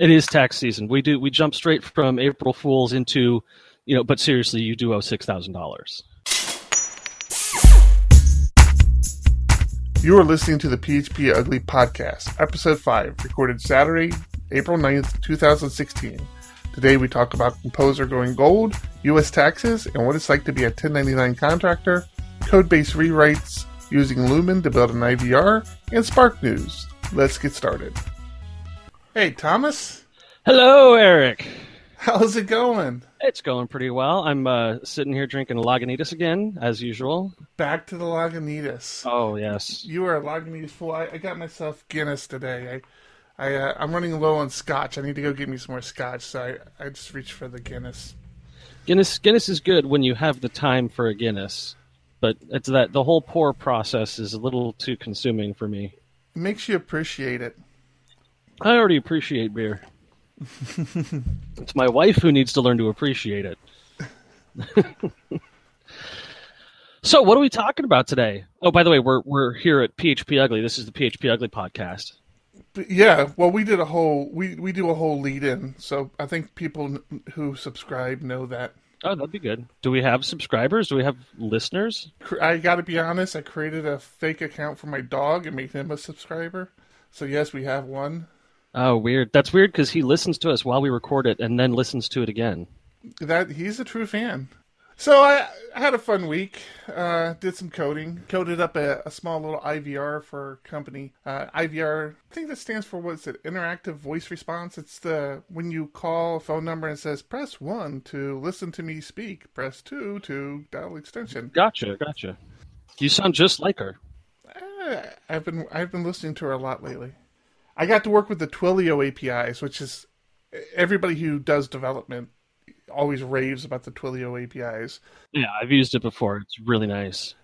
It is tax season. We do we jump straight from April Fools into, you know, but seriously, you do owe six thousand dollars. You are listening to the PHP Ugly Podcast, Episode 5, recorded Saturday, April 9th, 2016. Today we talk about Composer going gold, U.S. taxes, and what it's like to be a 1099 contractor, code base rewrites using Lumen to build an IVR, and Spark News. Let's get started. Hey, Thomas. Hello, Eric. How's it going? It's going pretty well. I'm uh, sitting here drinking Lagunitas again, as usual. Back to the Lagunitas. Oh yes, You are a Lagunitas fool. I, I got myself Guinness today. I, I, uh, I'm running low on scotch. I need to go get me some more scotch, so I, I just reached for the Guinness. Guinness. Guinness is good when you have the time for a Guinness, but it's that the whole pour process is a little too consuming for me. It makes you appreciate it. I already appreciate beer. it's my wife who needs to learn to appreciate it. so, what are we talking about today? Oh, by the way, we're we're here at PHP Ugly. This is the PHP Ugly podcast. Yeah, well, we did a whole we we do a whole lead in, so I think people who subscribe know that. Oh, that'd be good. Do we have subscribers? Do we have listeners? I got to be honest. I created a fake account for my dog and made him a subscriber. So yes, we have one. Oh, weird. That's weird because he listens to us while we record it and then listens to it again. That he's a true fan. So I, I had a fun week. Uh, did some coding. Coded up a, a small little IVR for company. Uh, IVR, I think that stands for what's it? Interactive voice response. It's the when you call a phone number and it says press one to listen to me speak, press two to dial extension. Gotcha, gotcha. You sound just like her. Uh, I've been I've been listening to her a lot lately. I got to work with the Twilio APIs, which is everybody who does development always raves about the Twilio APIs. Yeah, I've used it before. It's really nice.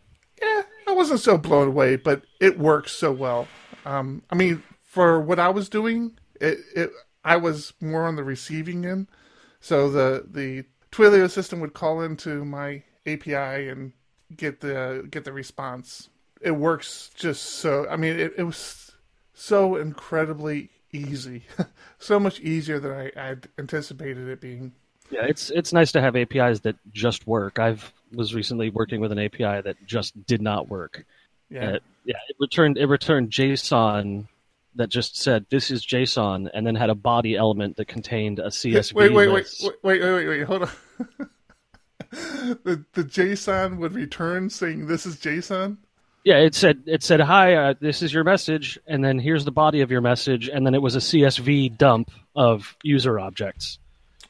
Yeah, I wasn't so blown away, but it works so well. Um, I mean, for what I was doing, it, it I was more on the receiving end, so the the Twilio system would call into my API and get the get the response. It works just so. I mean, it, it was so incredibly easy, so much easier than I had anticipated it being. Yeah, it's it's nice to have APIs that just work. I've was recently working with an API that just did not work. Yeah, It, yeah, it returned it returned JSON that just said this is JSON, and then had a body element that contained a CSV. wait, wait, wait, list. wait, wait, wait, wait, wait, hold on. the the JSON would return saying this is JSON. Yeah, it said it said hi, uh, this is your message, and then here's the body of your message, and then it was a CSV dump of user objects.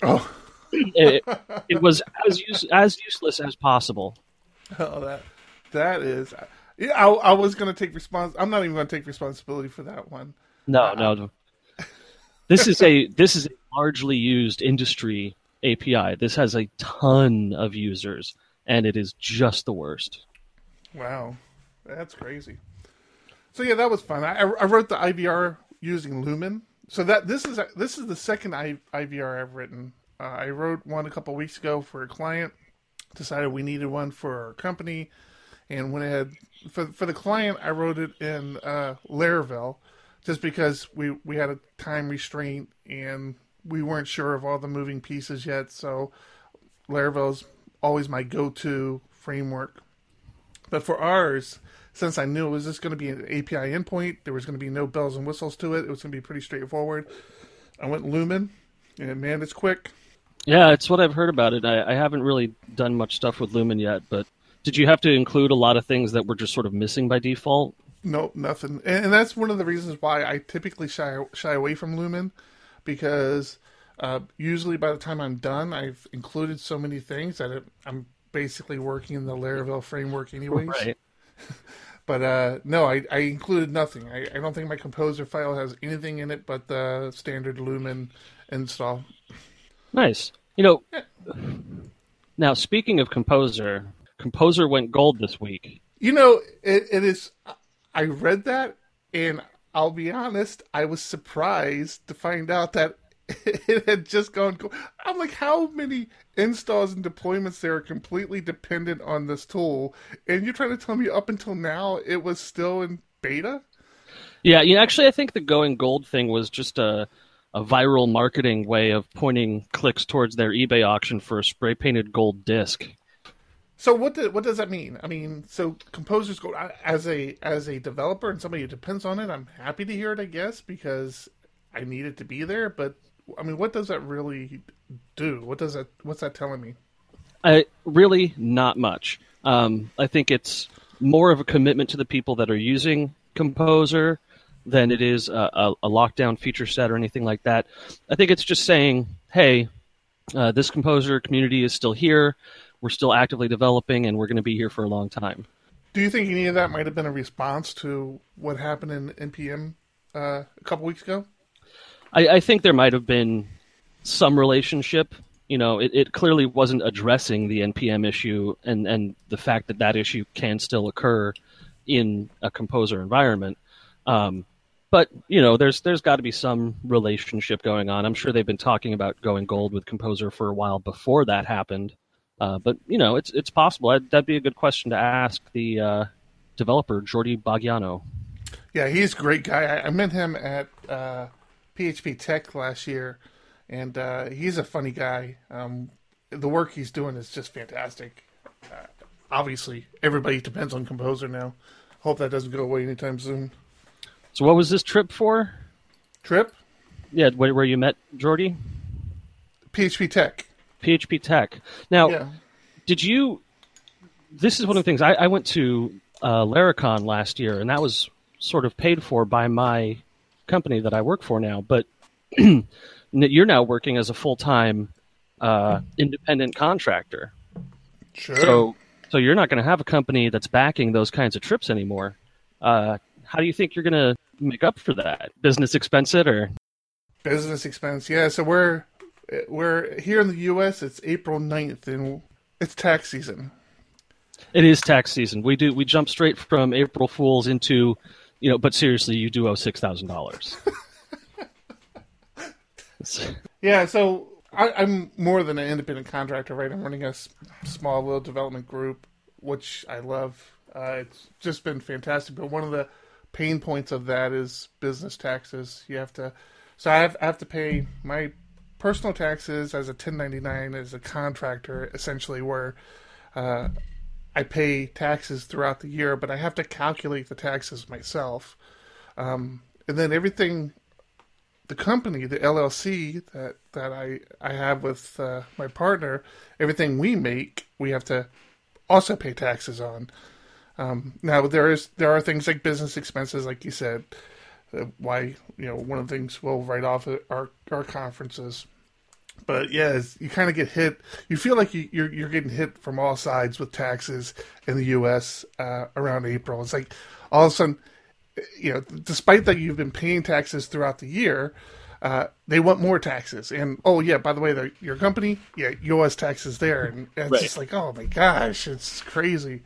Oh, It, it was as use, as useless as possible. oh that that is. Yeah, I, I was gonna take respons. I'm not even gonna take responsibility for that one. No, no. This is a this is a largely used industry API. This has a ton of users, and it is just the worst. Wow, that's crazy. So yeah, that was fun. I, I wrote the IVR using Lumen. So that this is this is the second I, IVR I've written. Uh, I wrote one a couple weeks ago for a client. Decided we needed one for our company, and went ahead for for the client. I wrote it in uh, Laravel, just because we we had a time restraint and we weren't sure of all the moving pieces yet. So Laravel's always my go-to framework. But for ours, since I knew it was just going to be an API endpoint, there was going to be no bells and whistles to it. It was going to be pretty straightforward. I went Lumen, and man, it's quick. Yeah, it's what I've heard about it. I, I haven't really done much stuff with Lumen yet, but did you have to include a lot of things that were just sort of missing by default? No, nothing. And, and that's one of the reasons why I typically shy shy away from Lumen, because uh, usually by the time I'm done, I've included so many things that it, I'm basically working in the Laravel framework anyways. Right. But uh, no, I, I included nothing. I, I don't think my composer file has anything in it but the standard Lumen install. Nice. You know, now speaking of Composer, Composer went gold this week. You know, it, it is. I read that, and I'll be honest, I was surprised to find out that it had just gone. go- I'm like, how many installs and deployments there are completely dependent on this tool? And you're trying to tell me up until now it was still in beta? Yeah, you know, actually, I think the going gold thing was just a a viral marketing way of pointing clicks towards their eBay auction for a spray painted gold disc. So what do, what does that mean? I mean, so composers go as a as a developer and somebody who depends on it. I'm happy to hear it, I guess, because I need it to be there. But I mean, what does that really do? What does that what's that telling me? I really not much. Um, I think it's more of a commitment to the people that are using Composer than it is a, a, a lockdown feature set or anything like that. I think it's just saying, hey, uh, this Composer community is still here we're still actively developing, and we're going to be here for a long time. Do you think any of that might have been a response to what happened in NPM uh, a couple weeks ago? I, I, think there might have been some relationship. You know, it, it clearly wasn't addressing the NPM issue and, and the fact that that issue can still occur in a composer environment. Um, but you know, there's there's got to be some relationship going on. I'm sure they've been talking about going gold with Composer for a while before that happened. Uh, but you know, it's it's possible. That'd, that'd, be a good question to ask the uh, developer Jordi Boggiano. Yeah, he's a great guy. I, I met him at uh, PHP Tek last year, and uh, he's a funny guy. Um, the work he's doing is just fantastic. Uh, obviously, everybody depends on Composer now. Hope that doesn't go away anytime soon. So, what was this trip for? Trip? Yeah, where, where you met Jordi? PHP Tek. PHP Tek. Now, yeah. did you? This is one of the things I, I went to uh, Laracon last year, and that was sort of paid for by my company that I work for now. But you're now working as a full time uh, independent contractor. Sure. So, so you're not going to have a company that's backing those kinds of trips anymore. Uh, how do you think you're going to make up for that? Business expense it or? Business expense, yeah. So we're we're here in the U.S. It's April 9th, and it's tax season. It is tax season. We do we jump straight from April Fools into, you know, but seriously, you do owe six thousand dollars. yeah, so I, am more than an independent contractor, right? I'm running a small little development group, which I love. Uh, it's just been fantastic. But one of the pain points of that is business taxes. You have to, so I have, I have to pay my personal taxes as a 1099 as a contractor, essentially, where uh, I pay taxes throughout the year, but I have to calculate the taxes myself. Um, and then everything, the company, the LLC that that I I have with uh, my partner, everything we make, we have to also pay taxes on. Um, now there is there are things like business expenses, like you said. Uh, why you know one of the things we'll write off our our conferences. But yeah, you kind of get hit. You feel like you, you're you're getting hit from all sides with taxes in the U.S. Uh, around April. It's like all of a sudden, you know, despite that you've been paying taxes throughout the year, uh, they want more taxes. And oh yeah, by the way, the, your company, yeah, U.S. taxes there, and, and it's right. just like oh my gosh, it's crazy.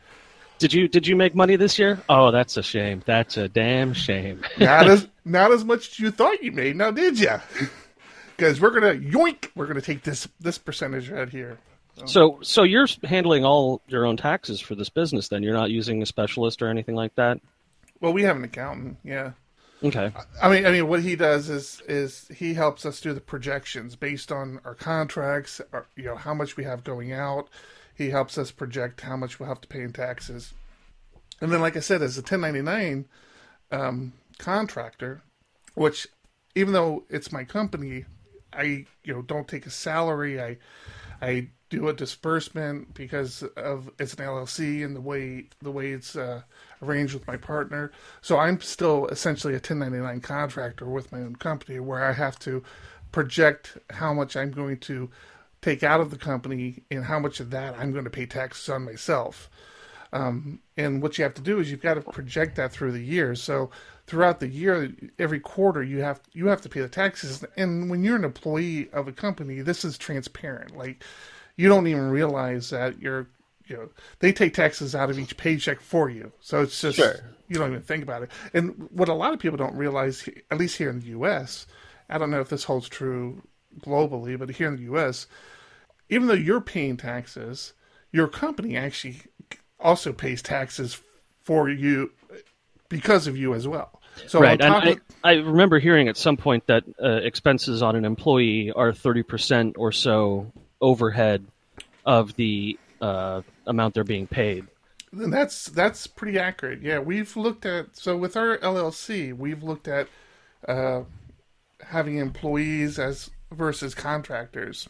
Did you did you make money this year? Oh, that's a shame. That's a damn shame. not as not as much as you thought you made. Now, did you? Because we're gonna yoink. We're gonna take this this percentage right here. So. so, so you're handling all your own taxes for this business. Then you're not using a specialist or anything like that. Well, we have an accountant. Yeah. Okay. I mean, I mean, what he does is is he helps us do the projections based on our contracts, our, you know, how much we have going out, he helps us project how much we'll have to pay in taxes. And then, like I said, as a 1099 um, contractor, which even though it's my company, I you know don't take a salary. I I do a disbursement because of it's an LLC and the way the way it's uh, arranged with my partner. So I'm still essentially a 1099 contractor with my own company, where I have to project how much I'm going to take out of the company and how much of that I'm going to pay taxes on myself. Um, and what you have to do is you've got to project that through the year. So throughout the year, every quarter you have you have to pay the taxes. And when you're an employee of a company, this is transparent. Like you don't even realize that you're you know they take taxes out of each paycheck for you. So it's just sure. you don't even think about it. And what a lot of people don't realize, at least here in the U.S., I don't know if this holds true globally, but here in the U.S., even though you're paying taxes, your company actually also pays taxes for you because of you as well. So right, and I, of, I remember hearing at some point that uh, expenses on an employee are thirty percent or so overhead of the uh, amount they're being paid. And that's that's pretty accurate. Yeah, we've looked at so with our LLC, we've looked at uh, having employees as versus contractors,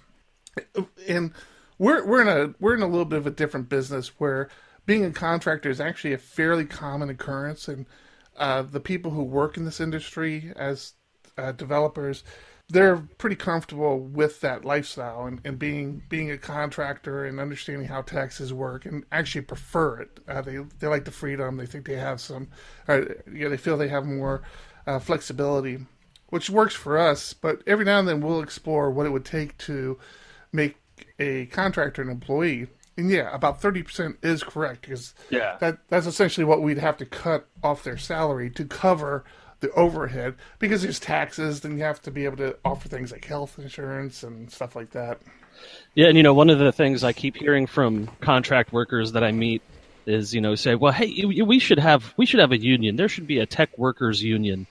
and we're we're in a we're in a little bit of a different business where being a contractor is actually a fairly common occurrence, and uh, the people who work in this industry as uh, developers they're pretty comfortable with that lifestyle and, and being being a contractor and understanding how taxes work and actually prefer it. Uh, they they like the freedom. They think they have some, uh, yeah, they feel they have more uh, flexibility, which works for us. But every now and then we'll explore what it would take to make a contractor an employee. And yeah, about thirty percent is correct because Yeah. that that's essentially what we'd have to cut off their salary to cover the overhead because there's taxes. Then you have to be able to offer things like health insurance and stuff like that. Yeah, and you know, one of the things I keep hearing from contract workers that I meet is, you know, say, "Well, hey, we should have we should have a union. There should be a tech workers union."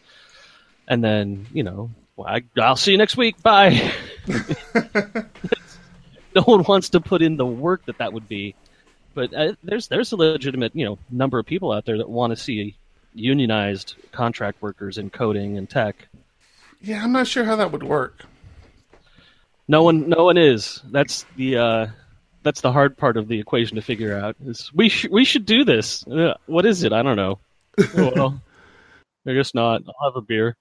And then, you know, well, I, I'll see you next week. Bye. no one wants to put in the work that that would be, but uh, there's there's a legitimate, you know, number of people out there that want to see unionized contract workers in coding and tech. Yeah, I'm not sure how that would work. No one, no one is. That's the uh, that's the hard part of the equation to figure out. Is we sh- we should do this. Uh, what is it? I don't know. Oh, well, I guess not. I'll have a beer.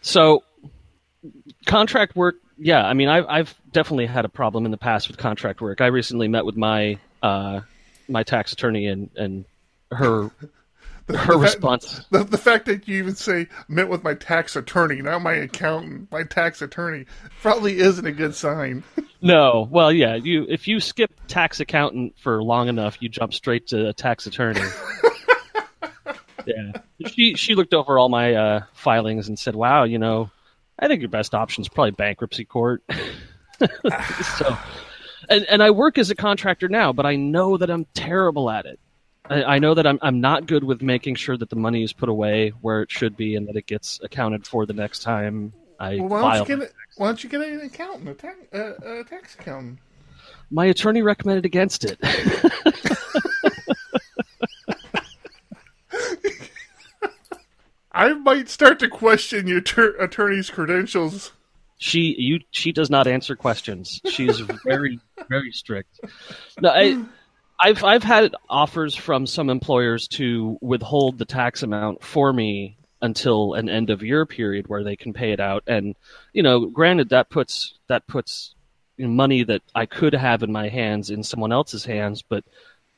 So, contract work. Yeah, I mean, I've I've definitely had a problem in the past with contract work. I recently met with my uh, my tax attorney and and her her The fact- response. The, the fact that you even say met with my tax attorney, not my accountant, my tax attorney, probably isn't a good sign. No, well, yeah. You if you skip tax accountant for long enough, you jump straight to a tax attorney. yeah, she she looked over all my uh, filings and said, "Wow, you know, I think your best option is probably bankruptcy court." so, and and I work as a contractor now, but I know that I'm terrible at it. I, I know that I'm I'm not good with making sure that the money is put away where it should be and that it gets accounted for the next time I Well, why file. don't you get a, why don't you get an accountant, a, tax, uh, a tax accountant? My attorney recommended against it. I might start to question your tur attorney's credentials. she you she does not answer questions. She's very very strict. No, I, I've I've had offers from some employers to withhold the tax amount for me until an end of year period where they can pay it out. And you know, granted that puts that puts money that I could have in my hands in someone else's hands, but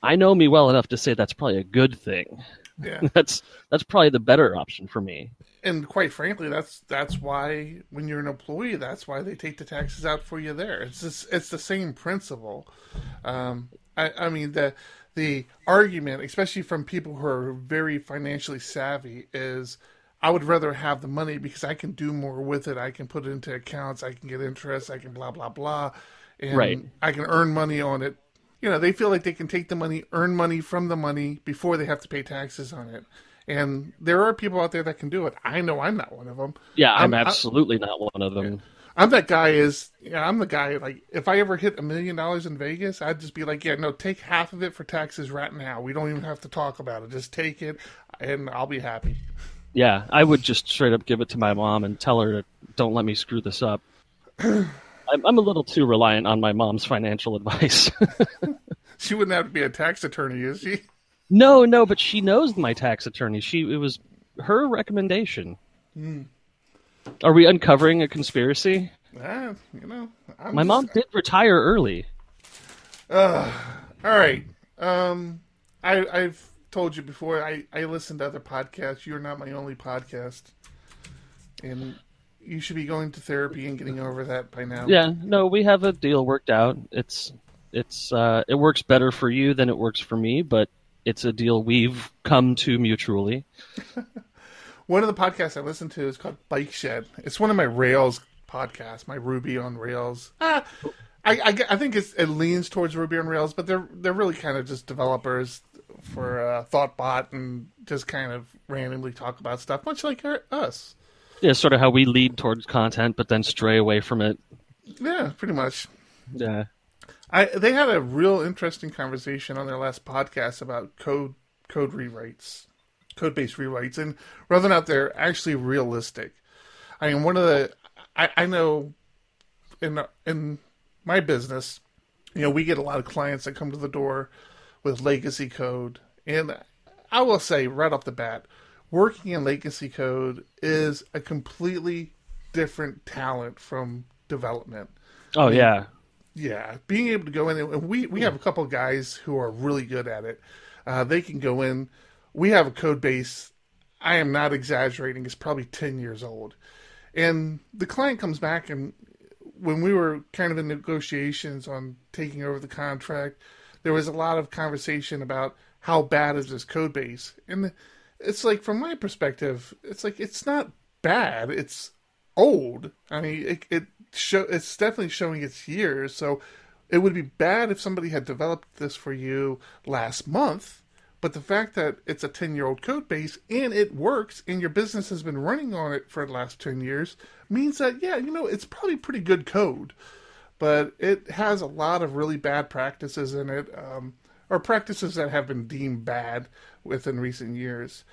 I know me well enough to say that's probably a good thing. Yeah. That's that's probably the better option for me. and quite frankly, that's that's why when you're an employee, that's why they take the taxes out for you. There, it's just, it's the same principle. Um, I, I mean the the argument, especially from people who are very financially savvy, is I would rather have the money because I can do more with it. I can put it into accounts. I can get interest. I can blah blah blah, and Right. I can earn money on it. You know, they feel like they can take the money, earn money from the money before they have to pay taxes on it. And there are people out there that can do it. I know I'm not one of them. Yeah, I'm, I'm- I- absolutely not one of them. I'm that guy. Is yeah, I'm the guy. Like, if I ever hit a million dollars in Vegas, I'd just be like, yeah, no, take half of it for taxes right now. We don't even have to talk about it. Just take it, and I'll be happy. Yeah, I would just straight up give it to my mom and tell her to don't let me screw this up. I'm, I'm a little too reliant on my mom's financial advice. She wouldn't have to be a tax attorney, is she? no, no, but she knows my tax attorney. She it was her recommendation. Are we uncovering a conspiracy? Ah, you know, I'm My just- mom did retire early. All right. Um, I, I've told you before. I I listen to other podcasts. You're not my only podcast, and you should be going to therapy and getting over that by now. Yeah, no, we have a deal worked out. It's it's uh, it works better for you than it works for me, but it's a deal we've come to mutually. One of the podcasts I listen to is called Bike Shed. It's one of my Rails podcasts, my Ruby on Rails. Ah, I, I, I think it's, it leans towards Ruby on Rails, but they're they're really kind of just developers. for uh, Thoughtbot and just kind of randomly talk about stuff, much like our, Yeah, sort of how we lead towards content, but then stray away from it. Yeah, pretty much. Yeah. I they had a real interesting conversation on their last podcast about code code rewrites, code based rewrites, and whether or not they're actually realistic. I mean, one of the I, I know in in my business, you know, we get a lot of clients that come to the door with legacy code, and I will say right off the bat, working in legacy code is a completely different talent from development. Oh yeah. Yeah, being able to go in and we we have a couple of guys who are really good at it. Uh, they can go in. We have a code base. I am not exaggerating. It's probably ten years old, and the client comes back and when we were kind of in negotiations on taking over the contract, there was a lot of conversation about how bad is this code base, and it's like from my perspective, it's like it's not bad. It's old. I mean, it, it show it's definitely showing its years. So it would be bad if somebody had developed this for you last month. But the fact that it's a 10 year old code base and it works and your business has been running on it for the last 10 years means that, yeah, you know, it's probably pretty good code. But it has a lot of really bad practices in it, um, or practices that have been deemed bad within recent years.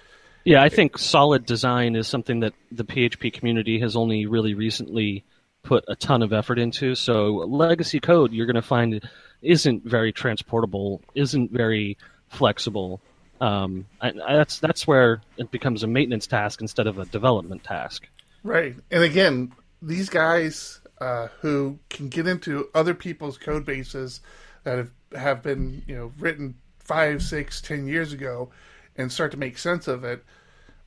Yeah, I think solid design is something that the PHP community has only really recently put a ton of effort into. So legacy code you're going to find isn't very transportable, isn't very flexible. Um, and that's that's where it becomes a maintenance task instead of a development task. Right, and again, these guys uh, who can get into other people's code bases that have have been you know written five, six, ten years ago, and start to make sense of it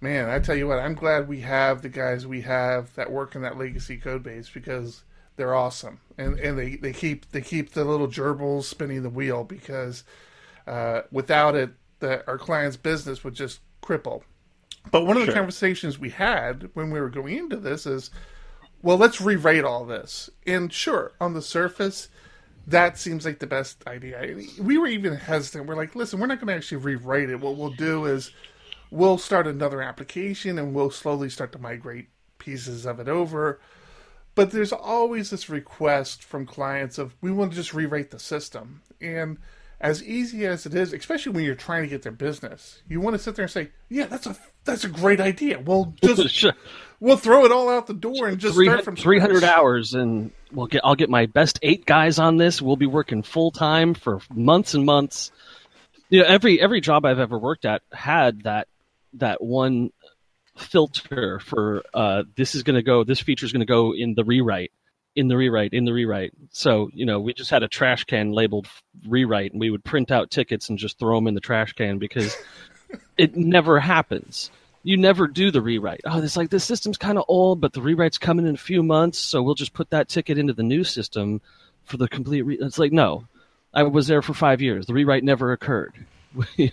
man, I tell you what, I'm glad we have the guys we have that work in that legacy code base because they're awesome, and and they, they keep they keep the little gerbils spinning the wheel because uh, without it, that our client's business would just cripple. But one of the sure. conversations we had when we were going into this is, well, let's rewrite all this. And sure, on the surface, that seems like the best idea. We were even hesitant. We're like, listen, we're not going to actually rewrite it. What we'll do is we'll start another application and we'll slowly start to migrate pieces of it over. But there's always this request from clients of we want to just rewrite the system. And as easy as it is, especially when you're trying to get their business, you want to sit there and say, "Yeah, that's a that's a great idea. We'll just we'll throw it all out the door and just start from three hundred hours, and we'll get I'll get my best eight guys on this. We'll be working full time for months and months. You know, every every job I've ever worked at had that that one filter for uh, this is going to go, this feature is going to go in the rewrite, in the rewrite, in the rewrite. So, you know, we just had a trash can labeled rewrite and we would print out tickets and just throw them in the trash can because it never happens. You never do the rewrite. Oh, it's like this system's kind of old, but the rewrite's coming in a few months, so we'll just put that ticket into the new system for the complete. Re-. It's like no, I was there for five years. The rewrite never occurred.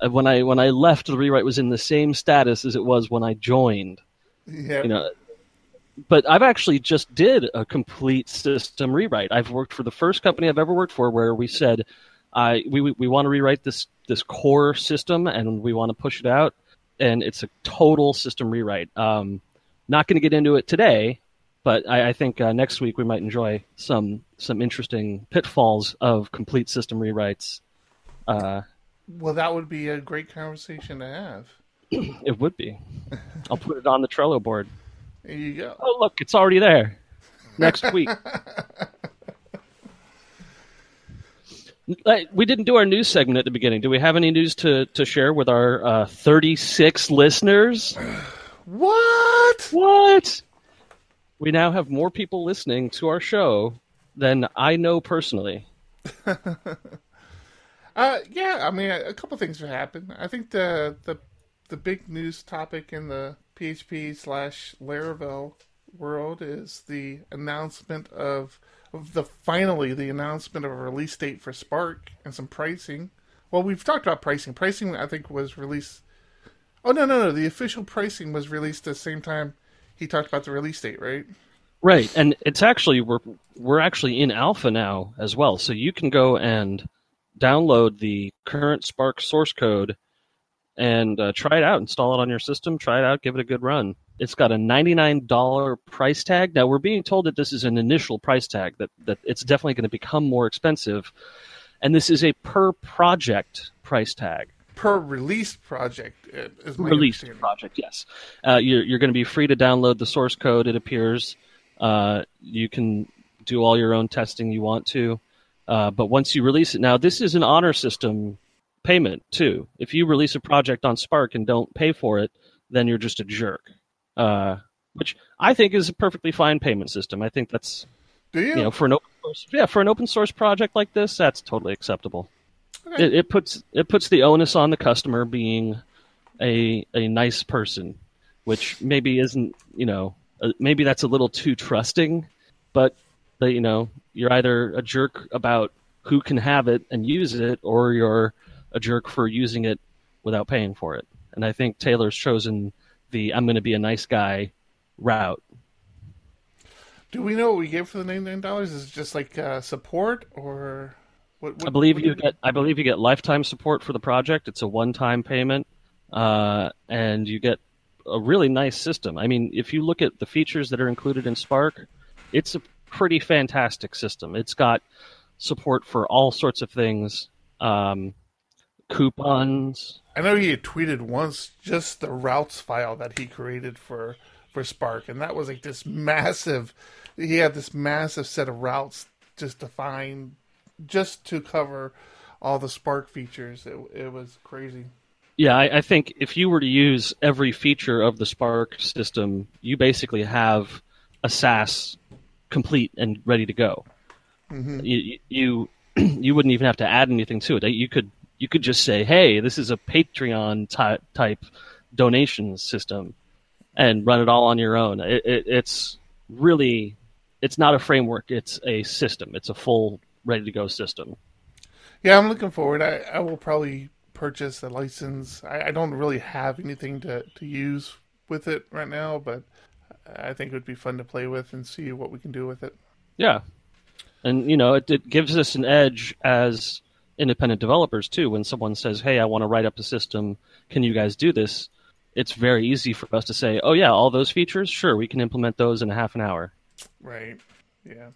When I when I left, the rewrite was in the same status as it was when I joined. Yeah. You know, but I've actually just did a complete system rewrite. I've worked for the first company I've ever worked for where we said, "I we we, we want to rewrite this this core system and we want to push it out," and it's a total system rewrite. Um, not going to get into it today, but I, I think uh, next week we might enjoy some some interesting pitfalls of complete system rewrites. Uh, well, that would be a great conversation to have. it would be. I'll put it on the Trello board. There you go. Oh, look, it's already there. Next week. we didn't do our news segment at the beginning. Do we have any news to, to share with our uh, 36 listeners? What? What? We now have more people listening to our show than I know personally. Uh, yeah, I mean, a, couple things have happened. I think the the the big news topic in the PHP slash Laravel world is the announcement of, of the finally the announcement of a release date for Spark and some pricing. Well, we've talked about pricing. Pricing, I think, was released. Oh no, no, no! The official pricing was released the same time he talked about the release date, right? Right, and it's actually we're we're actually in alpha now as well, so you can go and download the current Spark source code and uh, try it out. Install it on your system. Try it out. Give it a good run. It's got a $99 price tag. Now we're being told that this is an initial price tag. That that it's definitely going to become more expensive, and this is a per project price tag. Per release project uh, is my understanding. project, yes. Uh, you're you're going to be free to download the source code. It appears. Uh, you can do all your own testing you want to, uh, but once you release it, now this is an honor system payment too. If you release a project on Spark and don't pay for it, then you're just a jerk. Uh, which I think is a perfectly fine payment system. I think that's Do you? you know for an open source, yeah for an open source project like this, that's totally acceptable. Okay. It, it puts it puts the onus on the customer being a a nice person, which maybe isn't you know uh, maybe that's a little too trusting, but the, you know you're either a jerk about who can have it and use it, or you're a jerk for using it without paying for it. And I think Taylor's chosen the I'm going to be a nice guy route. Do we know what we get for the ninety-nine dollars? Is it just like uh, support or what? what I believe you get. I believe you get lifetime support for the project. It's a one-time payment, uh, and you get a really nice system. I mean, if you look at the features that are included in Spark, it's a pretty fantastic system. It's got support for all sorts of things, um, coupons. I know he had tweeted once just the routes file that he created for for Spark, and that was like this massive. He had this massive set of routes just defined just to cover all the Spark features. It, it was crazy. Yeah, I, I think if you were to use every feature of the Spark system, you basically have a SaaS complete and ready to go. Mm-hmm. You, you you wouldn't even have to add anything to it. You could you could just say, "Hey, this is a Patreon ty- type donation system," and run it all on your own. It, it, it's really it's not a framework; it's a system. It's a full ready to go system. Yeah, I'm looking forward. I, I will probably purchase a license. I, I don't really have anything to, to use with it right now, but I think it would be fun to play with and see what we can do with it. Yeah, and you know, it, it gives us an edge as independent developers too. When someone says, "Hey, I want to write up a system. Can you guys do this?" It's very easy for us to say, "Oh yeah, all those features, sure, we can implement those in a half an hour." Right. Yeah.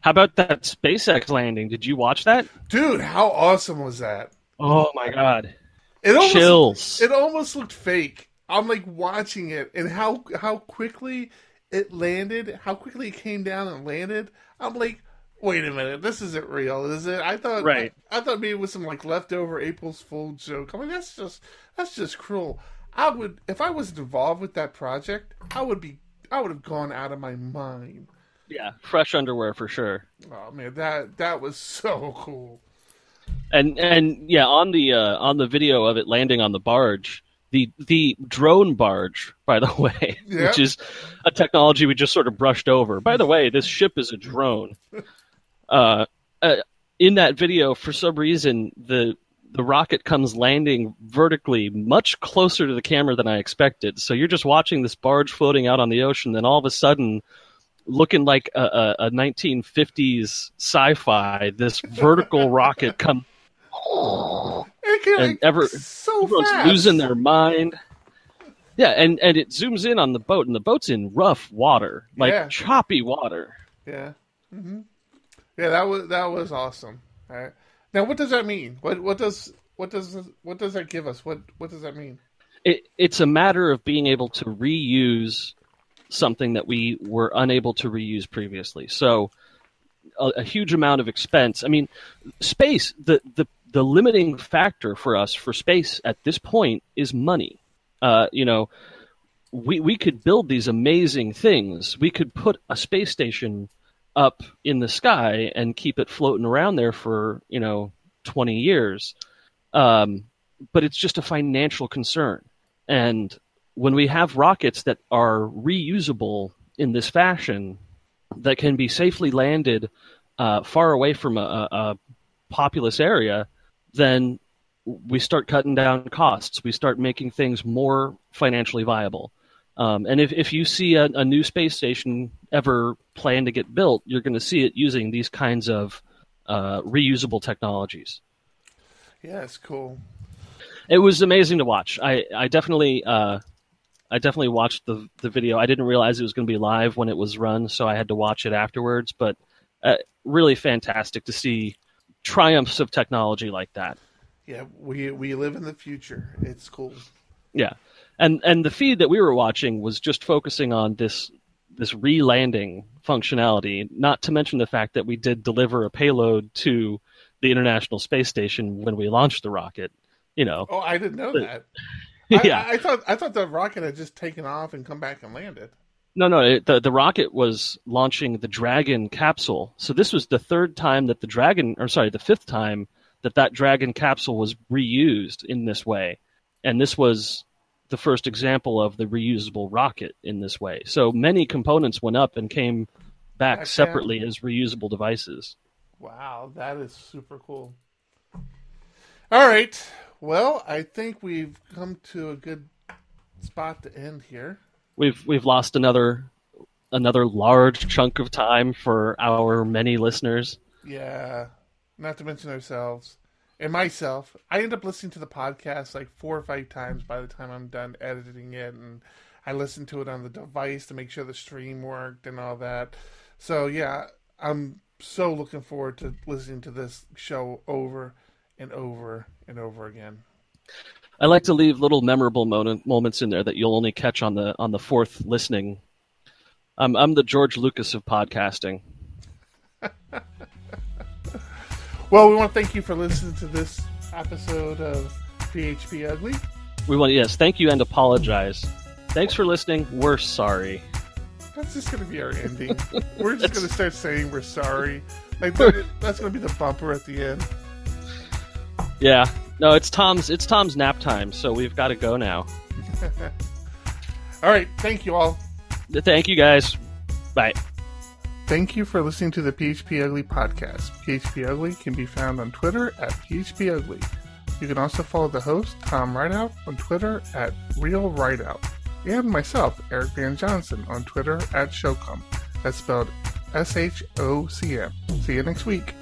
How about that SpaceX landing? Did you watch that? Dude, how awesome was that? Oh my god, It almost, chills! It almost looked fake. I'm like watching it and how how quickly it landed, how quickly it came down and landed. I'm like, wait a minute, this isn't real, is it? I thought Right. I, thought maybe it was some like leftover April's Fool joke. I mean, that's just that's just cruel. I would if I was involved with that project, I would be I would have gone out of my mind. yeah, fresh underwear for sure. Oh man, that that was so cool. And and yeah, on the uh, on the video of it landing on the barge, the the drone barge, by the way, Yeah. which is a technology we just sort of brushed over. By the way, this ship is a drone. Uh, uh, in that video, for some reason, the the rocket comes landing vertically much closer to the camera than I expected. So you're just watching this barge floating out on the ocean, then all of a sudden, looking like a, a, a 1950s sci-fi, this vertical rocket comes And ever- so everyone's fast. losing their mind. Yeah, and, and it zooms in on the boat, and the boat's in rough water, like Yeah. choppy water. Yeah. hmm Yeah, that was that was awesome. All right. Now, what does that mean? What what does what does what does that give us? What what does that mean? It, it's a matter of being able to reuse something that we were unable to reuse previously. So, a, a huge amount of expense. I mean, space. The, the the limiting factor for us for space at this point is money. Uh, you know, we we could build these amazing things. We could put a space station up in the sky and keep it floating around there for you know 20 years. Um, but it's just a financial concern. And when we have rockets that are reusable in this fashion, that can be safely landed uh, far away from a, a a populous area, then we start cutting down costs. We start making things more financially viable. Um, and if, if you see a, a new space station ever plan to get built, you're going to see it using these kinds of uh, reusable technologies. Yeah, it's cool. It was amazing to watch. I I definitely uh, I definitely watched the the video. I didn't realize it was going to be live when it was run, so I had to watch it afterwards. But uh, really fantastic to see triumphs of technology like that. Yeah, we we live in the future. It's cool. Yeah, and and the feed that we were watching was just focusing on this this re-landing functionality. Not to mention the fact that we did deliver a payload to the International Space Station when we launched the rocket. You know. Oh, I didn't know But- that. yeah. I, I thought I thought the rocket had just taken off and come back and landed. No, no. It, the the rocket was launching the Dragon capsule. So this was the third time that the Dragon, or sorry, the fifth time that that Dragon capsule was reused in this way, and this was the first example of the reusable rocket in this way. So many components went up and came back Back separately as reusable devices. Wow, that is super cool. All right. Well, I think we've come to a good spot to end here. We've we've lost another another large chunk of time for our many listeners. Yeah. Not to mention ourselves and myself. I end up listening to the podcast like four or five times by the time I'm done editing it and I listen to it on the device to make sure the stream worked and all that. So yeah, I'm so looking forward to listening to this show over and over and over again. I like to leave little memorable moment, moments in there that you'll only catch on the on the fourth listening. I'm I'm the George Lucas of podcasting. Well, we want to thank you for listening to this episode of PHP Ugly. We want yes, thank you and apologize. Thanks for listening. We're sorry. That's just going to be our ending. we're just going to start saying we're sorry. Like that, that's going to be the bumper at the end. Yeah. No, it's Tom's it's Tom's nap time, so we've got to go now. All right, thank you all. Thank you guys. Bye. Thank you for listening to the PHP Ugly podcast. PHP Ugly can be found on Twitter at PHP Ugly. You can also follow the host, Tom Rideout, on Twitter at Real Rideout, and myself, Eric Van Johnson, on Twitter at Showcom. That's spelled S H O C M. See you next week.